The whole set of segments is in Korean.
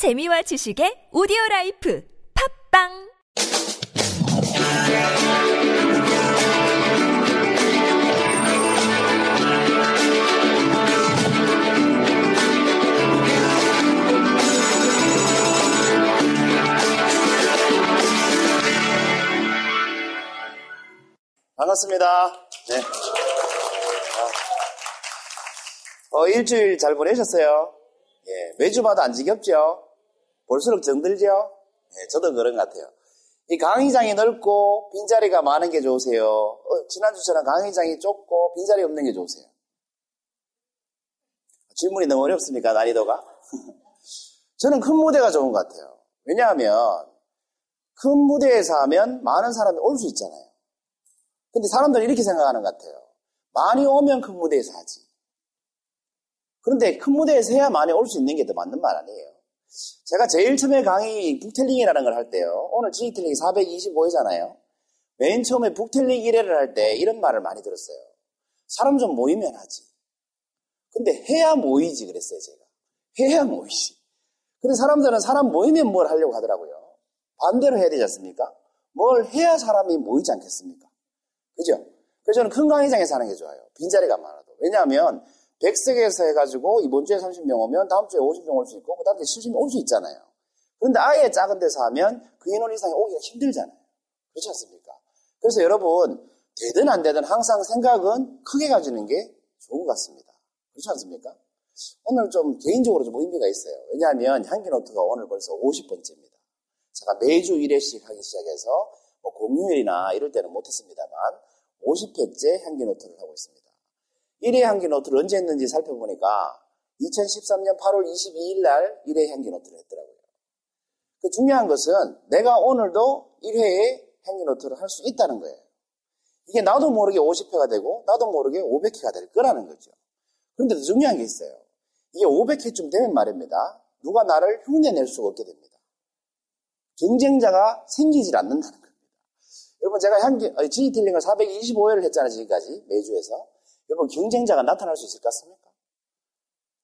재미와 지식의 오디오 라이프 팝빵 반갑습니다. 네. 어, 일주일 잘 보내셨어요? 예, 매주마다 안 지겹죠? 볼수록 정들죠? 예, 저도 그런 것 같아요. 이 강의장이 넓고 빈자리가 많은 게 좋으세요? 어, 지난주처럼 강의장이 좁고 빈자리 없는 게 좋으세요? 질문이 너무 어렵습니까? 난이도가? 저는 큰 무대가 좋은 것 같아요. 왜냐하면 큰 무대에서 하면 많은 사람이 올 수 있잖아요. 근데 사람들은 이렇게 생각하는 것 같아요. 많이 오면 큰 무대에서 하지. 그런데 큰 무대에서 해야 많이 올 수 있는 게 더 맞는 말 아니에요. 제가 제일 처음에 강의 북텔링이라는 걸 할 때요. 오늘 지기텔링이 425회잖아요. 맨 처음에 북텔링 1회를 할 때 이런 말을 많이 들었어요. 사람 좀 모이면 하지. 근데 해야 모이지 그랬어요, 제가. 해야 모이지. 근데 사람들은 사람 모이면 뭘 하려고 하더라고요. 반대로 해야 되지 않습니까? 뭘 해야 사람이 모이지 않겠습니까? 그죠? 그래서 저는 큰 강의장에서 하는 게 좋아요. 빈자리가 많아도. 왜냐하면 100석에서 해가지고 이번 주에 30명 오면 다음 주에 50명 올 수 있고 그 다음 주에 70명 올 수 있잖아요. 그런데 아예 작은 데서 하면 그 인원 이상이 오기가 힘들잖아요. 그렇지 않습니까? 그래서 여러분 되든 안 되든 항상 생각은 크게 가지는 게 좋은 것 같습니다. 그렇지 않습니까? 오늘 좀 개인적으로 좀 의미가 있어요. 왜냐하면 향기노트가 오늘 벌써 50번째입니다. 제가 매주 1회씩 하기 시작해서 뭐 공휴일이나 이럴 때는 못했습니다만 50회째 향기노트를 하고 있습니다. 1회 향기 노트를 언제 했는지 살펴보니까 2013년 8월 22일 날 1회 향기 노트를 했더라고요. 그 중요한 것은 내가 오늘도 1회에 향기 노트를 할 수 있다는 거예요. 이게 나도 모르게 50회가 되고 나도 모르게 500회가 될 거라는 거죠. 그런데 더 중요한 게 있어요. 이게 500회쯤 되면 말입니다. 누가 나를 흉내낼 수가 없게 됩니다. 경쟁자가 생기질 않는다는 겁니다. 여러분 제가 향기 지니텔링을 425회를 했잖아요 지금까지 매주에서 여러분 경쟁자가 나타날 수 있을 것 같습니까?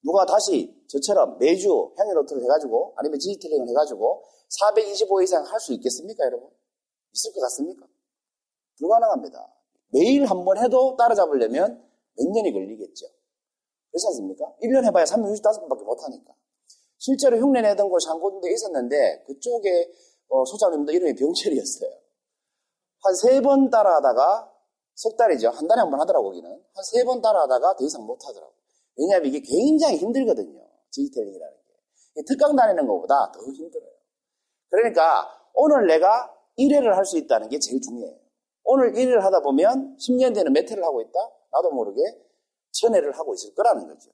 누가 다시 저처럼 매주 향기노트를 해가지고 아니면 지니텔링을 해가지고 425회 이상 할 수 있겠습니까 여러분? 있을 것 같습니까? 불가능합니다. 매일 한 번 해도 따라잡으려면 몇 년이 걸리겠죠. 그렇지 않습니까? 1년 해봐야 365번밖에 못하니까. 실제로 흉내 내던 곳이 한 군데 있었는데 그쪽에 어, 소장님도 이름이 병철이었어요. 한 세 번 따라하다가 석 달이죠. 한 달에 한 번 하더라고, 거기는. 한 세 번 따라하다가 더 이상 못 하더라고. 왜냐하면 이게 굉장히 힘들거든요. 디지털링이라는 게. 특강 다니는 것보다 더 힘들어요. 그러니까 오늘 내가 1회를 할 수 있다는 게 제일 중요해요. 오늘 1회를 하다 보면 10년 뒤에는 몇 회를 하고 있다? 나도 모르게 천회를 하고 있을 거라는 거죠.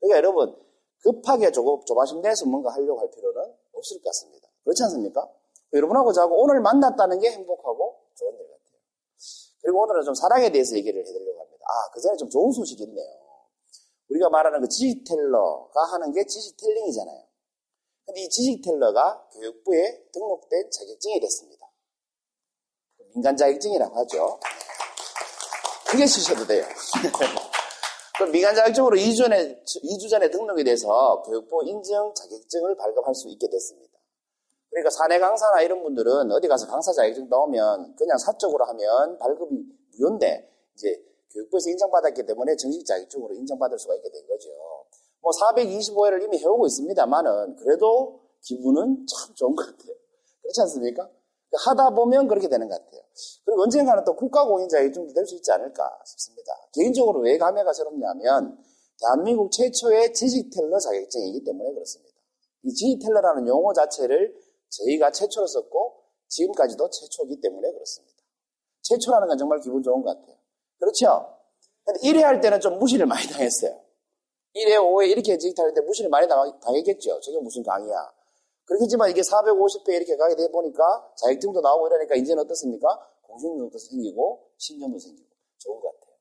그러니까 여러분, 급하게 조금 조바심 내서 뭔가 하려고 할 필요는 없을 것 같습니다. 그렇지 않습니까? 여러분하고 자고 오늘 만났다는 게 행복하고 좋은 일. 그리고 오늘은 좀 사랑에 대해서 얘기를 해드리려고 합니다. 아, 그 전에 좀 좋은 소식이 있네요. 우리가 말하는 그 지식텔러가 하는 게 지식텔링이잖아요. 근데 이 지식텔러가 교육부에 등록된 자격증이 됐습니다. 민간 자격증이라고 하죠. 그게 쓰셔도 돼요. 그 민간 자격증으로 2주 전에, 2주 전에 등록이 돼서 교육부 인증 자격증을 발급할 수 있게 됐습니다. 그러니까 사내 강사나 이런 분들은 어디 가서 강사 자격증 나오면 그냥 사적으로 하면 발급이 무효인데 이제 교육부에서 인정받았기 때문에 정식 자격증으로 인정받을 수가 있게 된 거죠. 뭐 425회를 이미 해오고 있습니다만은 그래도 기분은 참 좋은 것 같아요. 그렇지 않습니까? 하다 보면 그렇게 되는 것 같아요. 그리고 언젠가는 또 국가공인 자격증도 될 수 있지 않을까 싶습니다. 개인적으로 왜 감회가 새롭냐면 대한민국 최초의 지식텔러 자격증이기 때문에 그렇습니다. 이 지식텔러라는 용어 자체를 저희가 최초로 썼고 지금까지도 최초이기 때문에 그렇습니다. 최초라는 건 정말 기분 좋은 것 같아요. 그렇죠? 근데 1회 할 때는 좀 무시를 많이 당했어요. 1회, 5회 이렇게 때 무시를 많이 당했겠죠. 저게 무슨 강의야. 그렇겠지만 이게 450회 이렇게 가게 돼 보니까 자격증도 나오고 이러니까 이제는 어떻습니까? 공신력도 생기고 신념도 생기고 좋은 것 같아요.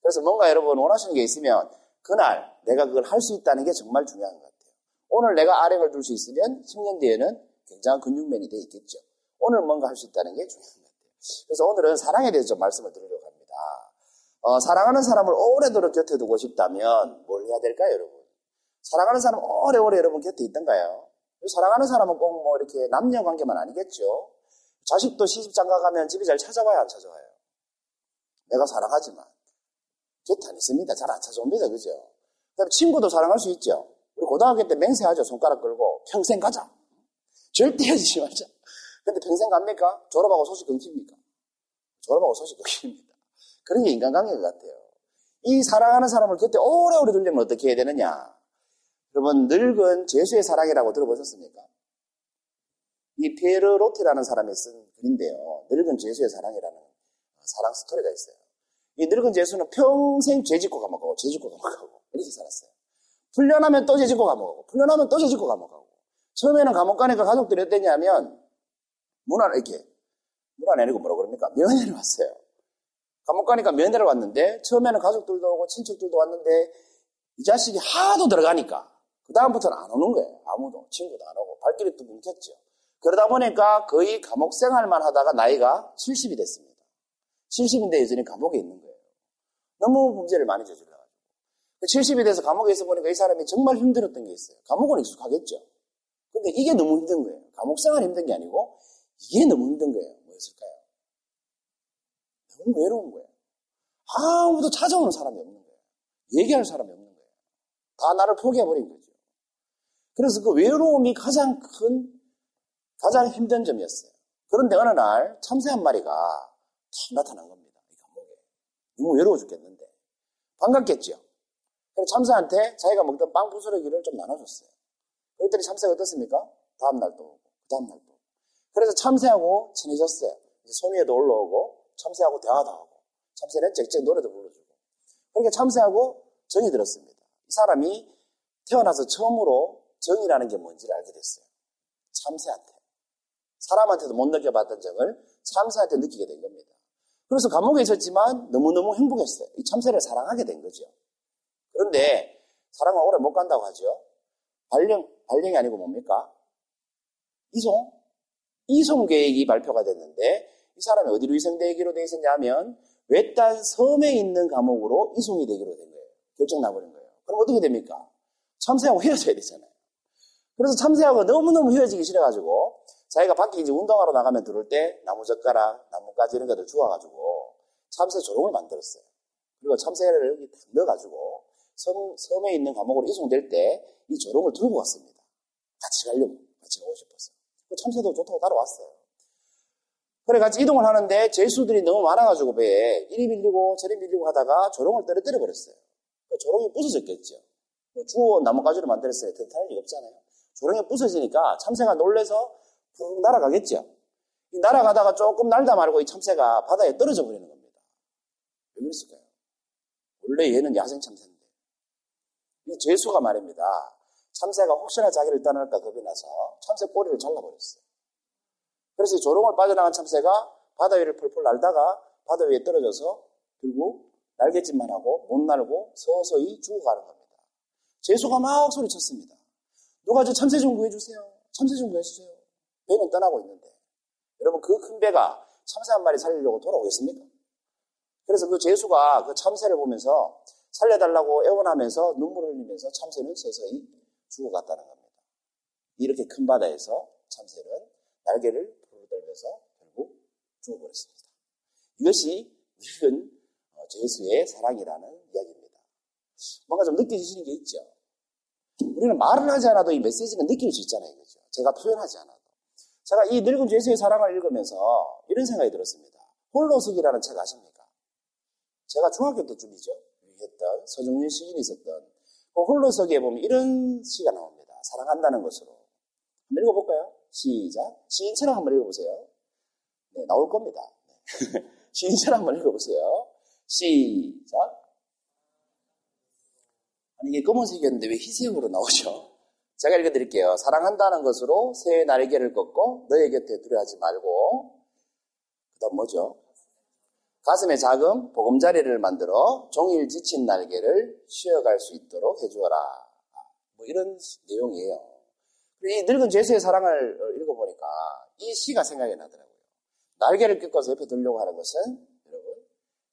그래서 뭔가 여러분 원하시는 게 있으면 그날 내가 그걸 할 수 있다는 게 정말 중요한 것 같아요. 오늘 내가 아령을 둘 수 있으면 10년 뒤에는 굉장한 근육맨이 돼 있겠죠. 오늘 뭔가 할 수 있다는 게 중요한 것 같아요. 그래서 오늘은 사랑에 대해서 좀 말씀을 드리려고 합니다. 어, 사랑하는 사람을 오래도록 곁에 두고 싶다면 뭘 해야 될까요, 여러분? 사랑하는 사람 오래오래 여러분 곁에 있던가요? 사랑하는 사람은 꼭 뭐 이렇게 남녀 관계만 아니겠죠. 자식도 시집 장가 가면 집이 잘 찾아와요, 안 찾아와요? 내가 사랑하지만 곁에 안 있습니다. 잘 안 찾아옵니다. 그죠? 친구도 사랑할 수 있죠. 우리 고등학교 때 맹세하죠. 손가락 끌고 평생 가자. 절대 헤어지지 말자. 근데 평생 갑니까? 졸업하고 소식 끊깁니까? 졸업하고 소식 끊깁니다. 그런 게 인간관계 같아요. 이 사랑하는 사람을 곁에 오래오래 두려면 어떻게 해야 되느냐? 여러분, 늙은 제수의 사랑이라고 들어보셨습니까? 이 피에르 로티라는 사람이 쓴 글인데요. 늙은 제수의 사랑이라는 사랑 스토리가 있어요. 이 늙은 제수는 평생 죄 짓고 감옥 가고, 죄 짓고 감옥 가고, 이렇게 살았어요. 풀려나면 또 죄 짓고 감옥 가고, 풀려나면 또 죄 짓고 감옥 가고. 처음에는 감옥 가니까 가족들이 어땠냐면, 문 안에 이렇게, 문 안에 내리고 뭐라 그럽니까? 면회를 왔어요. 감옥 가니까 면회를 왔는데, 처음에는 가족들도 오고, 친척들도 왔는데, 이 자식이 하도 들어가니까, 그 다음부터는 안 오는 거예요. 아무도. 친구도 안 오고. 발길이 또 뭉쳤죠. 그러다 보니까 거의 감옥 생활만 하다가 나이가 70이 됐습니다. 70인데 여전히 감옥에 있는 거예요. 너무 범죄를 많이 저질러가지고. 70이 그 돼서 감옥에 있어 보니까 이 사람이 정말 힘들었던 게 있어요. 감옥은 익숙하겠죠. 근데 이게 너무 힘든 거예요. 감옥 생활이 힘든 게 아니고 이게 너무 힘든 거예요. 뭐였을까요? 너무 외로운 거예요. 아무도 찾아오는 사람이 없는 거예요. 얘기할 사람이 없는 거예요. 다 나를 포기해버린 거죠. 그래서 그 외로움이 가장 큰, 가장 힘든 점이었어요. 그런데 어느 날 참새 한 마리가 탁 나타난 겁니다. 이 감옥에. 너무 외로워 죽겠는데. 반갑겠죠? 그래서 참새한테 자기가 먹던 빵 부스러기를 좀 나눠줬어요. 그랬더니 참새가 어떻습니까? 다음날 또 오고, 그 다음날 또 오고. 그래서 참새하고 친해졌어요. 이제 손 위에도 올라오고, 참새하고 대화도 하고, 참새는 짹짹 노래도 불러주고. 그러니까 참새하고 정이 들었습니다. 이 사람이 태어나서 처음으로 정이라는 게 뭔지를 알게 됐어요. 참새한테. 사람한테도 못 느껴봤던 정을 참새한테 느끼게 된 겁니다. 그래서 감옥에 있었지만 너무너무 행복했어요. 이 참새를 사랑하게 된 거죠. 그런데 사랑은 오래 못 간다고 하죠. 발령, 발령이 아니고 뭡니까? 이송? 이송 계획이 발표가 됐는데 이 사람이 어디로 이송되기로 돼 있었냐면 외딴 섬에 있는 감옥으로 이송이 되기로 된 거예요. 결정 나버린 거예요. 그럼 어떻게 됩니까? 참새하고 헤어져야 되잖아요. 그래서 참새하고 너무너무 헤어지기 싫어가지고 자기가 밖에 이제 운동하러 나가면 들어올 때 나무젓가락, 나뭇가지 이런 것들 주워가지고 참새 조롱을 만들었어요. 그리고 참새를 여기 딱 넣어가지고 섬, 섬에 있는 감옥으로 이송될 때 이 조롱을 들고 왔습니다. 같이 가려고, 같이 가고 싶었어요. 그 참새도 좋다고 따라왔어요. 그래 같이 이동을 하는데 제수들이 너무 많아가지고 배에 이리 밀리고 저리 밀리고 하다가 조롱을 떨어뜨려 버렸어요. 그 조롱이 부서졌겠죠. 뭐 주워 나뭇가지로 만들었어요. 튼튼할 리가 없잖아요. 조롱이 부서지니까 참새가 놀래서 푹 날아가겠죠. 이 날아가다가 조금 날다 말고 이 참새가 바다에 떨어져 버리는 겁니다. 왜 그랬을까요? 원래 얘는 야생 참새인데. 이 죄수가 말입니다. 참새가 혹시나 자기를 떠날까 겁이 나서 참새 꼬리를 잘라버렸어요. 그래서 조롱을 빠져나간 참새가 바다 위를 펄펄 날다가 바다 위에 떨어져서 결국 날갯짓만 하고 못 날고 서서히 죽어가는 겁니다. 죄수가 막 소리쳤습니다. 누가 저 참새 좀 구해주세요. 참새 좀 구해주세요. 배는 떠나고 있는데 여러분 그 큰 배가 참새 한 마리 살리려고 돌아오겠습니까? 그래서 그 죄수가 그 참새를 보면서 살려달라고 애원하면서 눈물을 흘리면서 참새는 서서히 죽어갔다는 겁니다. 이렇게 큰 바다에서 참새는 날개를 부르들면서 결국 죽어버렸습니다. 이것이 늙은 죄수의 사랑이라는 이야기입니다. 뭔가 좀 느껴지시는 게 있죠? 우리는 말을 하지 않아도 이 메시지는 느낄 수 있잖아요. 그죠? 제가 표현하지 않아도. 제가 이 늙은 죄수의 사랑을 읽으면서 이런 생각이 들었습니다. 홀로석이라는 책 아십니까? 제가 중학교 때쯤이죠. 했던 서정윤 시인이 있었던 그 홀로석에 보면 이런 시가 나옵니다. 사랑한다는 것으로. 한번 읽어볼까요? 시작. 시인처럼 한번 읽어보세요. 네, 나올 겁니다. 네. 시인처럼 한번 읽어보세요. 시작. 아니, 이게 검은색이었는데 왜 희색으로 나오죠? 제가 읽어드릴게요. 사랑한다는 것으로 새의 날개를 꺾고 너의 곁에 두려워하지 말고 그 다음 뭐죠? 가슴에 작은 보금자리를 만들어 종일 지친 날개를 쉬어갈 수 있도록 해주어라. 뭐 이런 내용이에요. 이 늙은 죄수의 사랑을 읽어보니까 이 시가 생각이 나더라고요. 날개를 꺾어서 옆에 들려고 하는 것은 여러분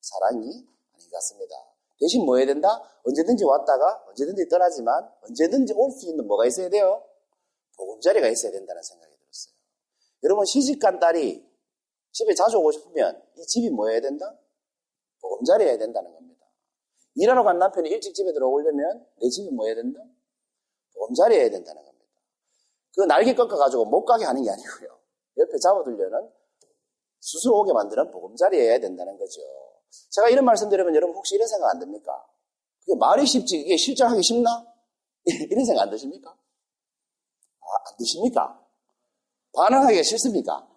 사랑이 아닌 것 같습니다. 대신 뭐 해야 된다? 언제든지 왔다가 언제든지 떠나지만 언제든지 올 수 있는 뭐가 있어야 돼요? 보금자리가 있어야 된다는 생각이 들었어요. 여러분 시집간 딸이 집에 자주 오고 싶으면 이 집이 뭐 해야 된다? 보금자리여야 된다는 겁니다. 일하러 간 남편이 일찍 집에 들어오려면 내 집이 뭐 해야 된다? 보금자리여야 된다는 겁니다. 그 날개 꺾어가지고 못 가게 하는 게 아니고요. 옆에 잡아두려는 스스로 오게 만드는 보금자리여야 된다는 거죠. 제가 이런 말씀 드리면 여러분 혹시 이런 생각 안 듭니까? 그게 말이 쉽지 이게 실천하기 쉽나? 이런 생각 안 드십니까? 아, 안 드십니까? 반응하기가 싫습니까?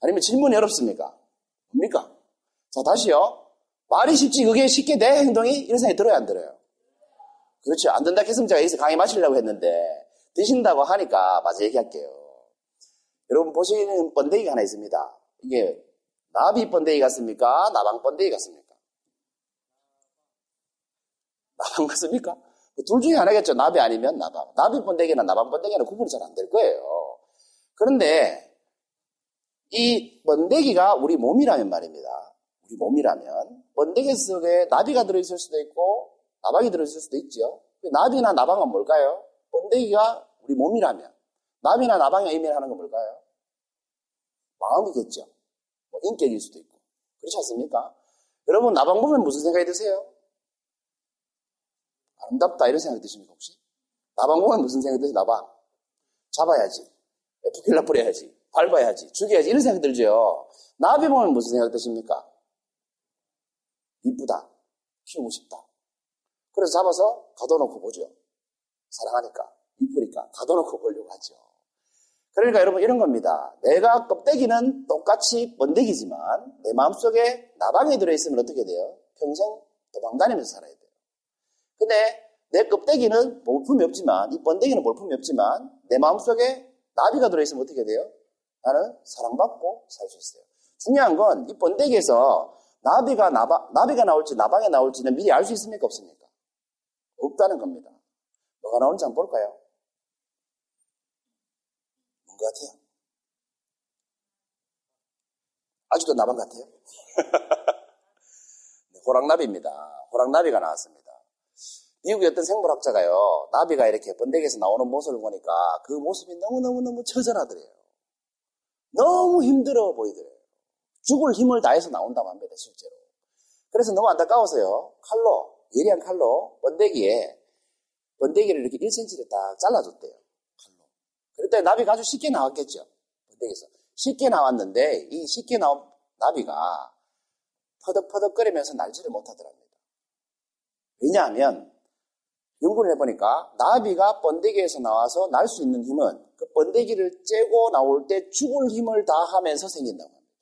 아니면 질문이 어렵습니까? 뭡니까? 자, 다시요. 말이 쉽지 그게 쉽게 내 행동이 이런 생각이 들어야 안 들어요? 그렇죠. 안 된다 했으면 제가 여기서 강의 마치려고 했는데 드신다고 하니까 맞아 얘기할게요. 여러분 보시는 번데기가 하나 있습니다. 이게 나비 번데기 같습니까? 나방 번데기 같습니까? 나방 같습니까? 둘 중에 하나겠죠. 나비 아니면 나방. 나비 번데기나 나방 번데기는 구분이 잘 안 될 거예요. 그런데 이 번데기가 우리 몸이라면 말입니다. 우리 몸이라면 번데기 속에 나비가 들어있을 수도 있고 나방이 들어있을 수도 있죠. 나비나 나방은 뭘까요? 번데기가 우리 몸이라면 나비나 나방이 의미하는 건 뭘까요? 마음이겠죠. 뭐 인격일 수도 있고. 그렇지 않습니까? 여러분 나방 보면 무슨 생각이 드세요? 아름답다 이런 생각이 드십니까 혹시? 나방 보면 무슨 생각이 드세요? 나방 잡아야지 에프킬라 뿌려야지 밟아야지 죽여야지. 이런 생각이 들죠. 나비 보면 무슨 생각이 드십니까? 이쁘다. 키우고 싶다. 그래서 잡아서 가둬놓고 보죠. 사랑하니까. 이쁘니까 가둬놓고 보려고 하죠. 그러니까 여러분 이런 겁니다. 내가 껍데기는 똑같이 번데기지만 내 마음속에 나방이 들어있으면 어떻게 돼요? 평생 도망다니면서 살아야 돼요. 근데 내 껍데기는 볼품이 없지만 이 번데기는 볼품이 없지만 내 마음속에 나비가 들어있으면 어떻게 돼요? 나는 사랑받고 살 수 있어요. 중요한 건 이 번데기에서 나비가 나바, 나비가 나올지 나방이 나올지는 미리 알 수 있습니까? 없습니까? 없다는 겁니다. 뭐가 나오는지 한번 볼까요? 뭔 것 같아요? 아직도 나방 같아요? 네, 호랑나비입니다. 호랑나비가 나왔습니다. 미국의 어떤 생물학자가요, 나비가 이렇게 번데기에서 나오는 모습을 보니까 그 모습이 너무너무너무 처절하더래요. 너무 힘들어 보이더래요. 죽을 힘을 다해서 나온다고 합니다, 실제로. 그래서 너무 안타까워서요, 칼로, 예리한 칼로 번데기에, 번데기를 이렇게 1cm를 딱 잘라줬대요. 칼로. 그랬더니 나비가 아주 쉽게 나왔겠죠. 번데기에서. 쉽게 나왔는데, 이 쉽게 나온 나비가 퍼덕퍼덕거리면서 날지를 못하더랍니다. 왜냐하면 연구를 해보니까 나비가 번데기에서 나와서 날 수 있는 힘은 그 번데기를 째고 나올 때 죽을 힘을 다하면서 생긴다고 합니다.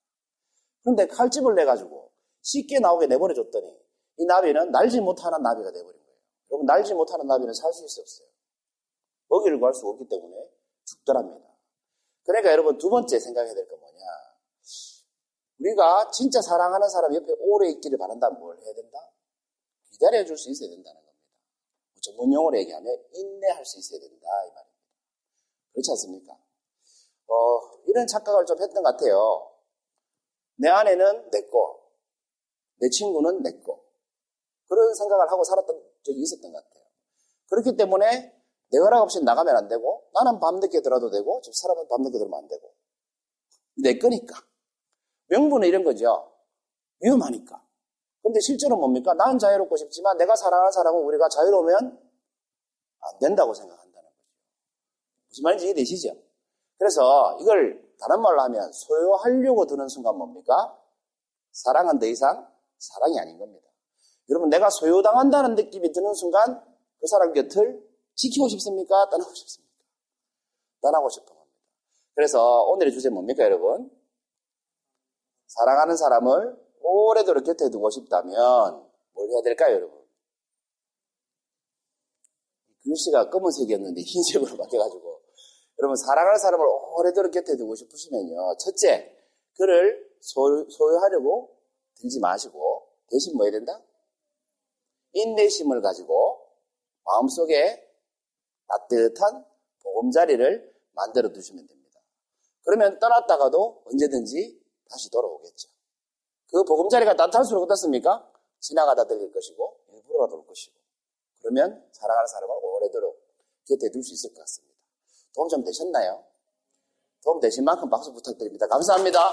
그런데 칼집을 내가지고 쉽게 나오게 내버려줬더니 이 나비는 날지 못하는 나비가 돼버린 거예요. 여러분 날지 못하는 나비는 살 수 있었어요. 먹이를 구할 수 없기 때문에 죽더랍니다. 그러니까 여러분 두 번째 생각해야 될 건 뭐냐. 우리가 진짜 사랑하는 사람 옆에 오래 있기를 바란다면 뭘 해야 된다? 기다려줄 수 있어야 된다는 겁니다. 전문 용어로 얘기하면 인내할 수 있어야 된다 이 말입니다. 그렇지 않습니까? 어, 이런 착각을 좀 했던 것 같아요. 내 아내는 내 거, 내 친구는 내 거. 그런 생각을 하고 살았던 적이 있었던 것 같아요. 그렇기 때문에 내 허락 없이 나가면 안 되고 나는 밤늦게 들어도 되고 집 사람은 밤늦게 들어면 안 되고 내 거니까. 명분은 이런 거죠. 위험하니까. 근데 실제로 뭡니까? 나는 자유롭고 싶지만 내가 사랑하는 사람은 우리가 자유로우면 안 된다고 생각한다는 거죠. 무슨 말인지 이해되시죠? 그래서 이걸 다른 말로 하면 소유하려고 드는 순간 뭡니까? 사랑은 더 이상 사랑이 아닌 겁니다. 여러분 내가 소유당한다는 느낌이 드는 순간 그 사람 곁을 지키고 싶습니까? 떠나고 싶습니까? 떠나고 싶은 겁니다. 그래서 오늘의 주제 뭡니까 여러분? 사랑하는 사람을 오래도록 곁에 두고 싶다면 뭘 해야 될까요, 여러분? 글씨가 검은색이었는데 흰색으로 바뀌어가지고 여러분 사랑하는 사람을 오래도록 곁에 두고 싶으시면요. 첫째, 그를 소유, 소유하려고 들지 마시고 대신 뭐 해야 된다? 인내심을 가지고 마음속에 따뜻한 보금자리를 만들어 두시면 됩니다. 그러면 떠났다가도 언제든지 다시 돌아오겠죠. 그 보금자리가 나타날수록 어떻습니까? 지나가다 들릴 것이고 일부러라도 올 것이고 그러면 사랑하는 사람을 오래도록 곁에 둘 수 있을 것 같습니다. 도움 좀 되셨나요? 도움 되신 만큼 박수 부탁드립니다. 감사합니다.